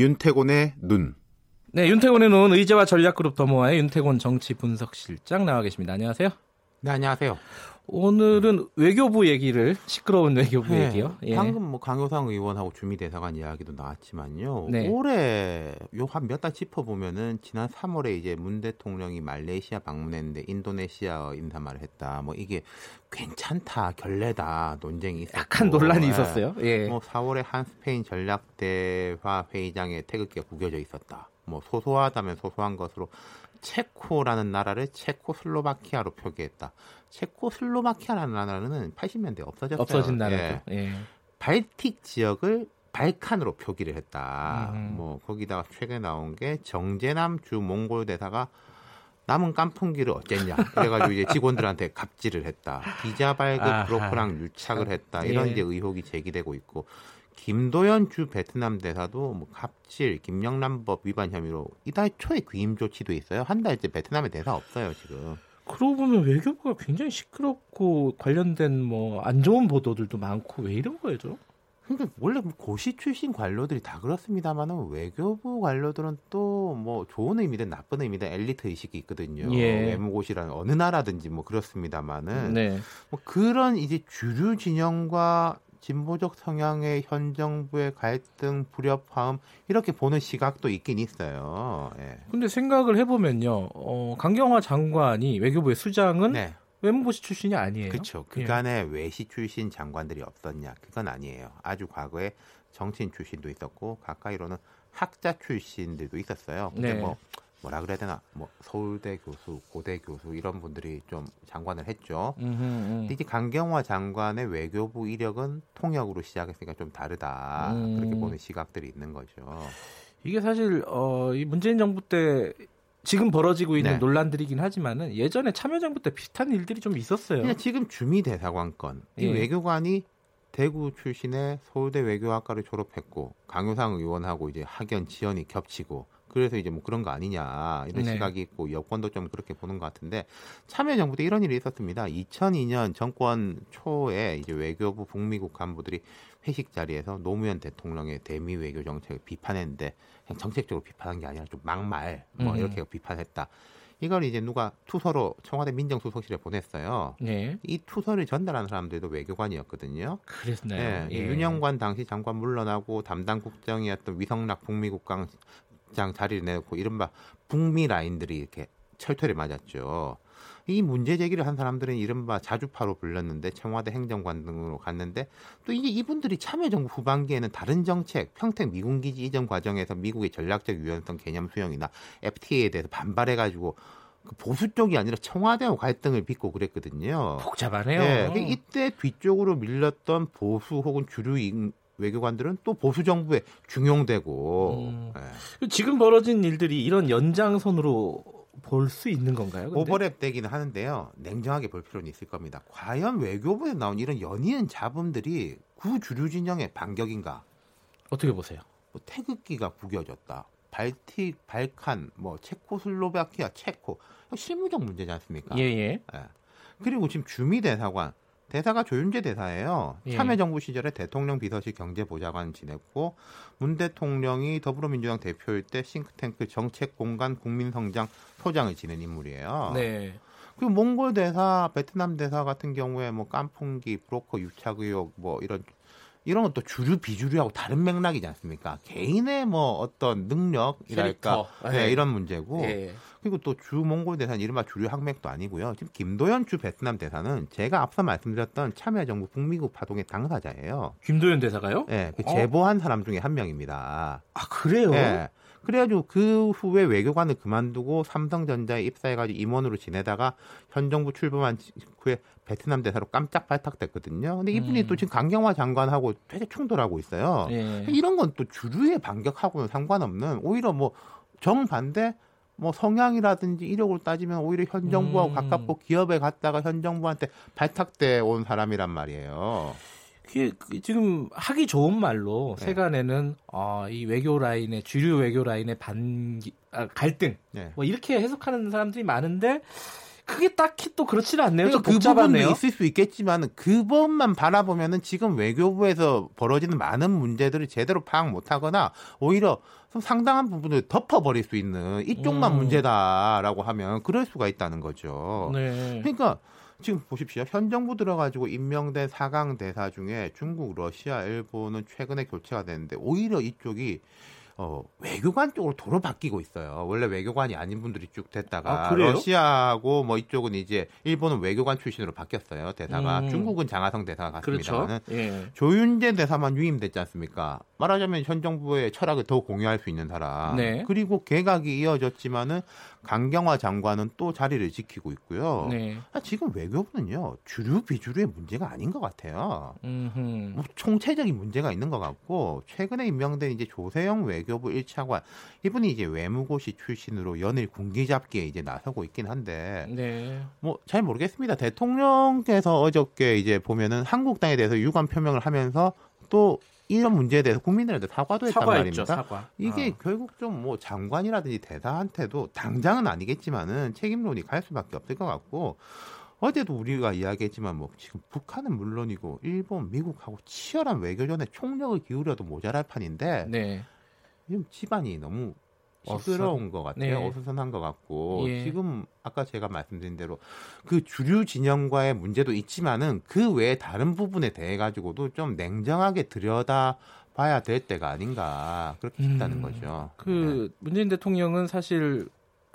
윤태곤의 눈. 네, 윤태곤의 눈 의제와 전략그룹 더모아의 윤태곤 정치 분석실장 나와 계십니다. 안녕하세요. 네, 안녕하세요. 오늘은 외교부 얘기를 시끄러운 외교부 네, 얘기요. 예. 방금 뭐 강효상 의원하고 주미 대사관 이야기도 나왔지만요. 네. 올해 요 한 몇 달 짚어 보면은 지난 3월에 이제 문 대통령이 말레이시아 방문했는데 인도네시아 인사말을 했다. 뭐 이게 괜찮다, 결례다 논쟁이 있었고 약간 논란이 예. 있었어요. 예. 뭐 4월에 한 스페인 전략 대화 회의장에 태극기가 구겨져 있었다. 뭐 소소하다면 소소한 것으로 체코라는 나라를 체코슬로바키아로 표기했다. 체코슬로바키아라는 나라는 80년대 없어졌어요. 없어진 나라죠. 예. 예. 발틱 지역을 발칸으로 표기를 했다. 음. 뭐 거기다가 최근에 나온 게 정재남 주 몽골 대사가 남은 깐풍기를 어쨌냐. 그래가지고 이제 직원들한테 갑질을 했다. 비자 발급 브로커랑 유착을 했다. 이런 예. 이제 의혹이 제기되고 있고 김도연 주 베트남 대사도 뭐 갑질, 김영란법 위반 혐의로 이달 초에 귀임 조치도 있어요. 한 달째 베트남에 대사 없어요 지금. 그러고 보면 외교부가 굉장히 시끄럽고 관련된 뭐 안 좋은 보도들도 많고 왜 이런 거예요? 근데 원래 뭐 고시 출신 관료들이 다 그렇습니다만은 외교부 관료들은 또 뭐 좋은 의미든 나쁜 의미든 엘리트 의식이 있거든요. 예. 외무고시라는 어느 나라든지 뭐 그렇습니다만은 네. 뭐 그런 이제 주류 진영과 진보적 성향의 현 정부의 갈등, 불협화음 이렇게 보는 시각도 있긴 있어요. 예. 근데 생각을 해보면요, 어, 강경화 장관이 외교부의 수장은 네. 외무고시 출신이 아니에요. 그렇죠. 그간에 예. 외시 출신 장관들이 없었냐? 그건 아니에요. 아주 과거에 정치인 출신도 있었고 가까이로는 학자 출신들도 있었어요. 근데 네. 뭐 뭐라 그래야 되나 뭐 서울대 교수, 고대 교수 이런 분들이 좀 장관을 했죠. 음흠, 음. 이제 강경화 장관의 외교부 이력은 통역으로 시작했으니까 좀 다르다 음. 그렇게 보는 시각들이 있는 거죠. 이게 사실 어, 이 문재인 정부 때 지금 벌어지고 있는 네. 논란들이긴 하지만은 예전에 참여정부 때 비슷한 일들이 좀 있었어요. 그냥 지금 주미 대사관 건 이 예. 외교관이 대구 출신의 서울대 외교학과를 졸업했고 강효상 의원하고 이제 학연 지연이 겹치고 그래서 이제 뭐 그런 거 아니냐 이런 네. 시각이 있고 여권도 좀 그렇게 보는 것 같은데 참여정부 때 이런 일이 있었습니다. 2002년 정권 초에 이제 외교부 북미국 간부들이 회식 자리에서 노무현 대통령의 대미 외교 정책을 비판했는데 그냥 정책적으로 비판한 게 아니라 좀 막말 뭐 음. 이렇게 비판했다. 이걸 이제 누가 투서로 청와대 민정수석실에 보냈어요. 네. 이 투서를 전달한 사람들도 외교관이었거든요. 그랬나요? 네. 예. 윤영관 당시 장관 물러나고 담당 국정이었던 위성락 북미국장 장 자리를 내놓고 이른바 북미 라인들이 이렇게 철퇴를 맞았죠. 이 문제 제기를 한 사람들은 이른바 자주파로 불렀는데 청와대 행정관 등으로 갔는데 또 이제 이분들이 참여정부 후반기에는 다른 정책, 평택 미군기지 이전 과정에서 미국의 전략적 유연성 개념 수용이나 FTA에 대해서 반발해가지고 그 보수 쪽이 아니라 청와대와 갈등을 빚고 그랬거든요. 복잡하네요. 네, 이때 뒤쪽으로 밀렸던 보수 혹은 주류 외교관들은 또 보수 정부에 중용되고 음. 네. 지금 벌어진 일들이 이런 연장선으로 볼 수 있는 건가요? 근데? 오버랩 되기는 하는데요. 냉정하게 볼 필요는 있을 겁니다. 과연 외교부에 나온 이런 연이은 잡음들이 구주류 진영의 반격인가? 어떻게 보세요? 뭐 태극기가 구겨졌다. 발틱, 발칸, 뭐 체코슬로바키아, 체코 실무적 문제지 않습니까? 예, 예. 예. 그리고 지금 주미 대사관 대사가 조윤재 대사예요. 예. 참여정부 시절에 대통령 비서실 경제보좌관 지냈고 문 대통령이 더불어민주당 대표일 때 싱크탱크 정책공간 국민성장 소장을 지낸 인물이에요. 네. 그리고 몽골 대사, 베트남 대사 같은 경우에 뭐 깐풍기, 브로커 유착 의혹 뭐 이런 이런 것도 주류 비주류하고 다른 맥락이지 않습니까? 개인의 뭐 어떤 능력이랄까 네, 네, 이런 문제고 네. 그리고 또 주 몽골 대사는 이른바 주류 학맥도 아니고요. 지금 김도연 주 베트남 대사는 제가 앞서 말씀드렸던 참여정부 북미국 파동의 당사자예요. 김도연 대사가요? 네, 그 어? 제보한 어? 사람 중에 한 명입니다. 아 그래요? 네. 그래가지고 그 후에 외교관을 그만두고 삼성전자에 입사해가지고 임원으로 지내다가 현 정부 출범한 후에 베트남 대사로 깜짝 발탁됐거든요. 근데 이분이 음. 또 지금 강경화 장관하고 되게 충돌하고 있어요. 예. 이런 건 또 주류의 반격하고는 상관없는 오히려 뭐 정반대 뭐 성향이라든지 이력을 따지면 오히려 현 정부하고 음. 가깝고 기업에 갔다가 현 정부한테 발탁돼 온 사람이란 말이에요. 지금 하기 좋은 말로 네. 세간에는 어, 이 외교 라인의 주류 외교 라인의 반 아, 갈등 네. 뭐 이렇게 해석하는 사람들이 많은데 그게 딱히 또 그렇지는 않네요. 그러니까 그 부분도 있을 수 있겠지만 그것만 바라보면은 지금 외교부에서 벌어지는 많은 문제들을 제대로 파악 못하거나 오히려 상당한 부분을 덮어버릴 수 있는 이쪽만 음. 문제다라고 하면 그럴 수가 있다는 거죠. 네. 그러니까 지금 보십시오. 현 정부 들어가지고 임명된 사강 대사 중에 중국, 러시아, 일본은 최근에 교체가 됐는데 오히려 이쪽이 어, 외교관 쪽으로 도로 바뀌고 있어요. 원래 외교관이 아닌 분들이 쭉 됐다가 아, 러시아하고 뭐 이쪽은 이제 일본은 외교관 출신으로 바뀌었어요. 대사가 음. 중국은 장하성 대사가 갔습니다만은 그렇죠. 예. 조윤재 대사만 유임됐지 않습니까? 말하자면 현 정부의 철학을 더 공유할 수 있는 사람. 네. 그리고 개각이 이어졌지만은 강경화 장관은 또 자리를 지키고 있고요. 네. 아, 지금 외교부는요 주류 비주류의 문제가 아닌 것 같아요. 뭐 총체적인 문제가 있는 것 같고 최근에 임명된 이제 조세영 외교 부 1차관 이분이 이제 외무고시 출신으로 연일 군기 잡기에 이제 나서고 있긴 한데 네. 뭐잘 모르겠습니다. 대통령께서 어저께 이제 보면은 한국당에 대해서 유감 표명을 하면서 또 이런 문제에 대해서 국민들한테 사과도 했단 말입니다. 사과. 이게 어. 결국 좀 뭐 장관이라든지 대사한테도 당장은 아니겠지만은 책임론이 갈 수밖에 없을 것 같고 어제도 우리가 이야기했지만 뭐 지금 북한은 물론이고 일본, 미국하고 치열한 외교전에 총력을 기울여도 모자랄 판인데 네. 집안이 너무 시끄러운 것 같아요. 네. 어수선한 것 같고 예. 지금 아까 제가 말씀드린 대로 그 주류 진영과의 문제도 있지만은 그 외에 다른 부분에 대해 가지고도 좀 냉정하게 들여다 봐야 될 때가 아닌가 그렇게 싶다는 음, 거죠. 그 네. 문재인 대통령은 사실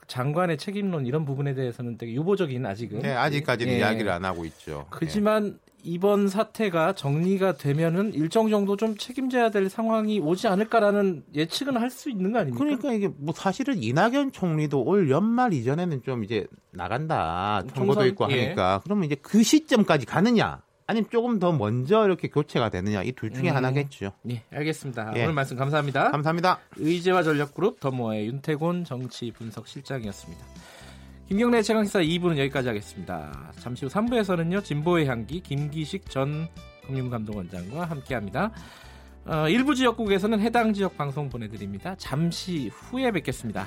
장관의 책임론 이런 부분에 대해서는 되게 유보적인 아직은 네 아직까지는 예. 이야기를 안 하고 있죠. 그지만 예. 이번 사태가 정리가 되면은 일정 정도 좀 책임져야 될 상황이 오지 않을까라는 예측은 할 수 있는 거 아닙니까? 그러니까 이게 뭐 사실은 이낙연 총리도 올 연말 이전에는 좀 이제 나간다 통보도 있고 예. 하니까 그러면 이제 그 시점까지 가느냐 아니면 조금 더 먼저 이렇게 교체가 되느냐 이 둘 중에 음. 하나겠죠. 네, 알겠습니다. 예. 오늘 말씀 감사합니다. 감사합니다. 의제와 전략그룹 더모아의 윤태곤 정치 분석 실장이었습니다. 김경래 최강시사 2부는 여기까지 하겠습니다. 잠시 후 3부에서는요. 진보의 향기 김기식 전 금융감독원장과 함께합니다. 어, 일부 지역국에서는 해당 지역 방송 보내드립니다. 잠시 후에 뵙겠습니다.